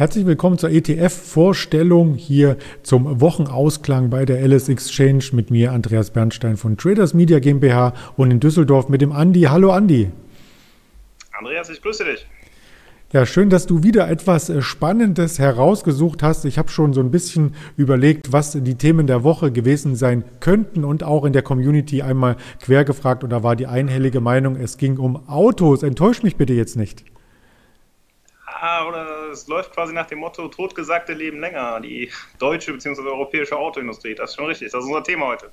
Herzlich willkommen zur ETF-Vorstellung hier zum Wochenausklang bei der LS Exchange mit mir, Andreas Bernstein von Traders Media GmbH und in Düsseldorf mit dem Andi. Hallo Andi. Andreas, ich grüße dich. Ja, schön, dass du wieder etwas äh, Spannendes herausgesucht hast. Ich habe schon so ein bisschen überlegt, was die Themen der Woche gewesen sein könnten und auch in der Community einmal quer gefragt und da war die einhellige Meinung, es ging um Autos. Enttäusch mich bitte jetzt nicht. Ah, oder es läuft quasi nach dem Motto, totgesagte leben länger, die deutsche bzw. europäische Autoindustrie. Das ist schon richtig, das ist unser Thema heute.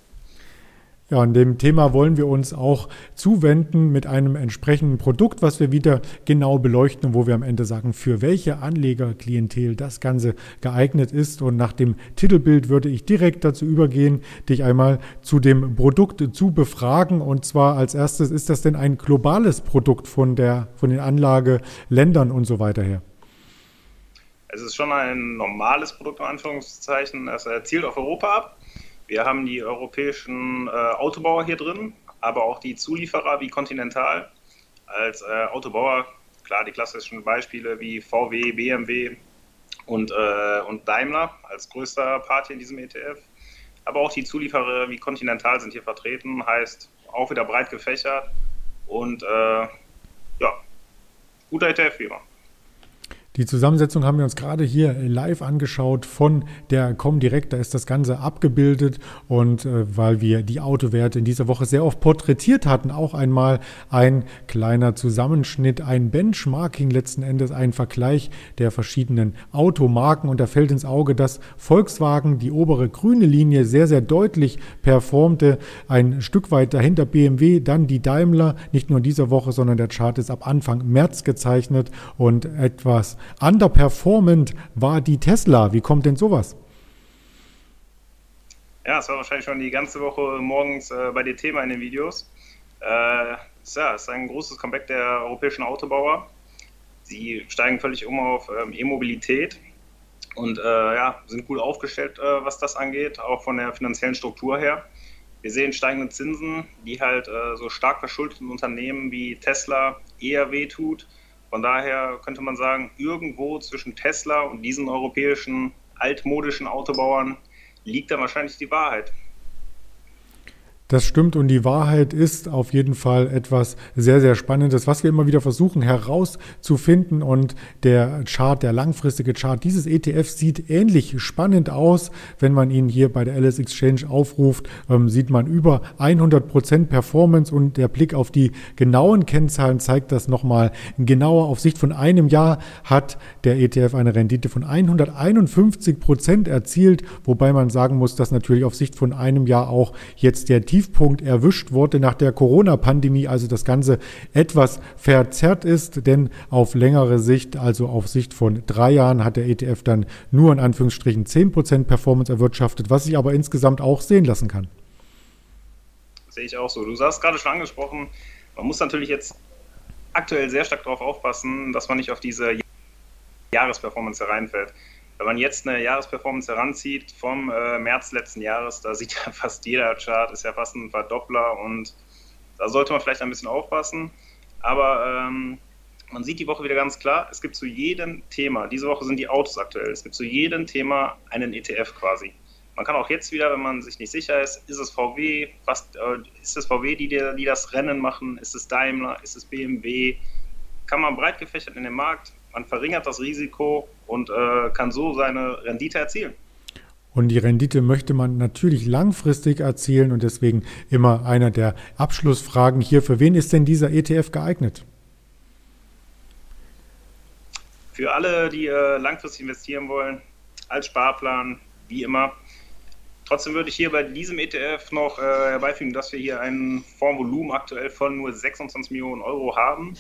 Ja, und dem Thema wollen wir uns auch zuwenden mit einem entsprechenden Produkt, was wir wieder genau beleuchten und wo wir am Ende sagen, für welche Anlegerklientel das Ganze geeignet ist. Und nach dem Titelbild würde ich direkt dazu übergehen, dich einmal zu dem Produkt zu befragen. Und zwar als erstes, ist das denn ein globales Produkt von, der, von den Anlageländern und so weiter her? Es ist schon ein normales Produkt, in Anführungszeichen. Es zielt auf Europa ab wir haben die europäischen äh, Autobauer hier drin, aber auch die Zulieferer wie Continental. Als äh, Autobauer, klar, die klassischen Beispiele wie VW, BMW und, äh, und Daimler als größter Part in diesem ETF. Aber auch die Zulieferer wie Continental sind hier vertreten, heißt auch wieder breit gefächert und äh, ja, guter ETF wie immer. Die Zusammensetzung haben wir uns gerade hier live angeschaut von der Comdirect. Da ist das Ganze abgebildet und äh, weil wir die Autowerte in dieser Woche sehr oft porträtiert hatten, auch einmal ein kleiner Zusammenschnitt, ein Benchmarking letzten Endes, ein Vergleich der verschiedenen Automarken und da fällt ins Auge, dass Volkswagen die obere grüne Linie sehr, sehr deutlich performte. Ein Stück weit dahinter BMW, dann die Daimler, nicht nur in dieser Woche, sondern der Chart ist ab Anfang März gezeichnet und etwas underperformant war die Tesla. Wie kommt denn sowas? Ja, es war wahrscheinlich schon die ganze Woche morgens äh, bei dir Thema in den Videos. Äh, ja, es ist ein großes Comeback der europäischen Autobauer. Sie steigen völlig um auf ähm, E-Mobilität und äh, ja, sind gut aufgestellt, äh, was das angeht, auch von der finanziellen Struktur her. Wir sehen steigende Zinsen, die halt äh, so stark verschuldeten Unternehmen wie Tesla eher wehtut. Von daher könnte man sagen, irgendwo zwischen Tesla und diesen europäischen altmodischen Autobauern liegt da wahrscheinlich die Wahrheit. Das stimmt und die Wahrheit ist auf jeden Fall etwas sehr, sehr Spannendes, was wir immer wieder versuchen herauszufinden. Und der Chart, der langfristige Chart dieses ETFs sieht ähnlich spannend aus. Wenn man ihn hier bei der LS Exchange aufruft, ähm, sieht man über 100 Prozent Performance und der Blick auf die genauen Kennzahlen zeigt das nochmal genauer. Auf Sicht von einem Jahr hat der ETF eine Rendite von 151 Prozent erzielt, wobei man sagen muss, dass natürlich auf Sicht von einem Jahr auch jetzt der Tiefpunkt erwischt wurde nach der Corona-Pandemie, also das Ganze etwas verzerrt ist, denn auf längere Sicht, also auf Sicht von drei Jahren, hat der ETF dann nur in Anführungsstrichen 10% Performance erwirtschaftet, was sich aber insgesamt auch sehen lassen kann. Sehe ich auch so. Du hast gerade schon angesprochen, man muss natürlich jetzt aktuell sehr stark darauf aufpassen, dass man nicht auf diese Jahresperformance hereinfällt. Wenn man jetzt eine Jahresperformance heranzieht vom äh, März letzten Jahres, da sieht ja fast jeder Chart, ist ja fast ein Verdoppler und da sollte man vielleicht ein bisschen aufpassen. Aber ähm, man sieht die Woche wieder ganz klar, es gibt zu jedem Thema, diese Woche sind die Autos aktuell, es gibt zu jedem Thema einen ETF quasi. Man kann auch jetzt wieder, wenn man sich nicht sicher ist, ist es VW, was, äh, ist es VW, die, die das Rennen machen, ist es Daimler, ist es BMW, kann man breit gefächert in den Markt man verringert das Risiko und äh, kann so seine Rendite erzielen. Und die Rendite möchte man natürlich langfristig erzielen und deswegen immer einer der Abschlussfragen hier. Für wen ist denn dieser ETF geeignet? Für alle, die äh, langfristig investieren wollen, als Sparplan, wie immer. Trotzdem würde ich hier bei diesem ETF noch äh, herbeifügen, dass wir hier ein Fondsvolumen aktuell von nur 26 Millionen Euro haben.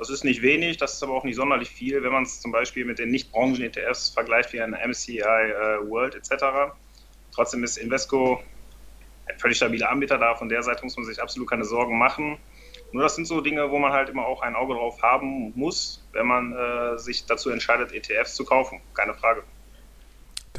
Das ist nicht wenig, das ist aber auch nicht sonderlich viel, wenn man es zum Beispiel mit den Nicht-Branchen-ETFs vergleicht, wie ein MSCI äh, World etc. Trotzdem ist Invesco ein völlig stabiler Anbieter da. Von der Seite muss man sich absolut keine Sorgen machen. Nur das sind so Dinge, wo man halt immer auch ein Auge drauf haben muss, wenn man äh, sich dazu entscheidet, ETFs zu kaufen. Keine Frage.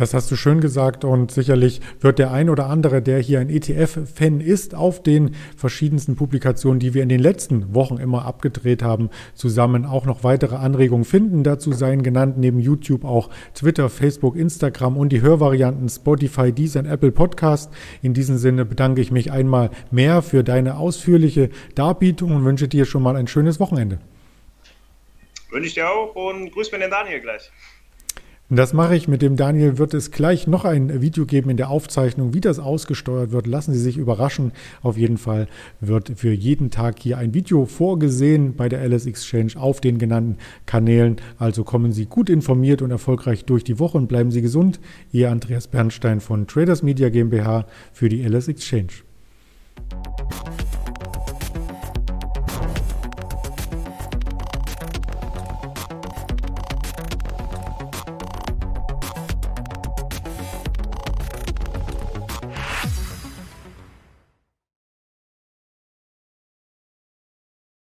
Das hast du schön gesagt und sicherlich wird der ein oder andere, der hier ein ETF-Fan ist, auf den verschiedensten Publikationen, die wir in den letzten Wochen immer abgedreht haben, zusammen auch noch weitere Anregungen finden. Dazu seien genannt neben YouTube auch Twitter, Facebook, Instagram und die Hörvarianten Spotify, Deezer und Apple Podcast. In diesem Sinne bedanke ich mich einmal mehr für deine ausführliche Darbietung und wünsche dir schon mal ein schönes Wochenende. Wünsche ich dir auch und grüß mir den Daniel gleich. Das mache ich. Mit dem Daniel wird es gleich noch ein Video geben in der Aufzeichnung, wie das ausgesteuert wird. Lassen Sie sich überraschen. Auf jeden Fall wird für jeden Tag hier ein Video vorgesehen bei der LS Exchange auf den genannten Kanälen. Also kommen Sie gut informiert und erfolgreich durch die Woche und bleiben Sie gesund. Ihr Andreas Bernstein von Traders Media GmbH für die LS Exchange.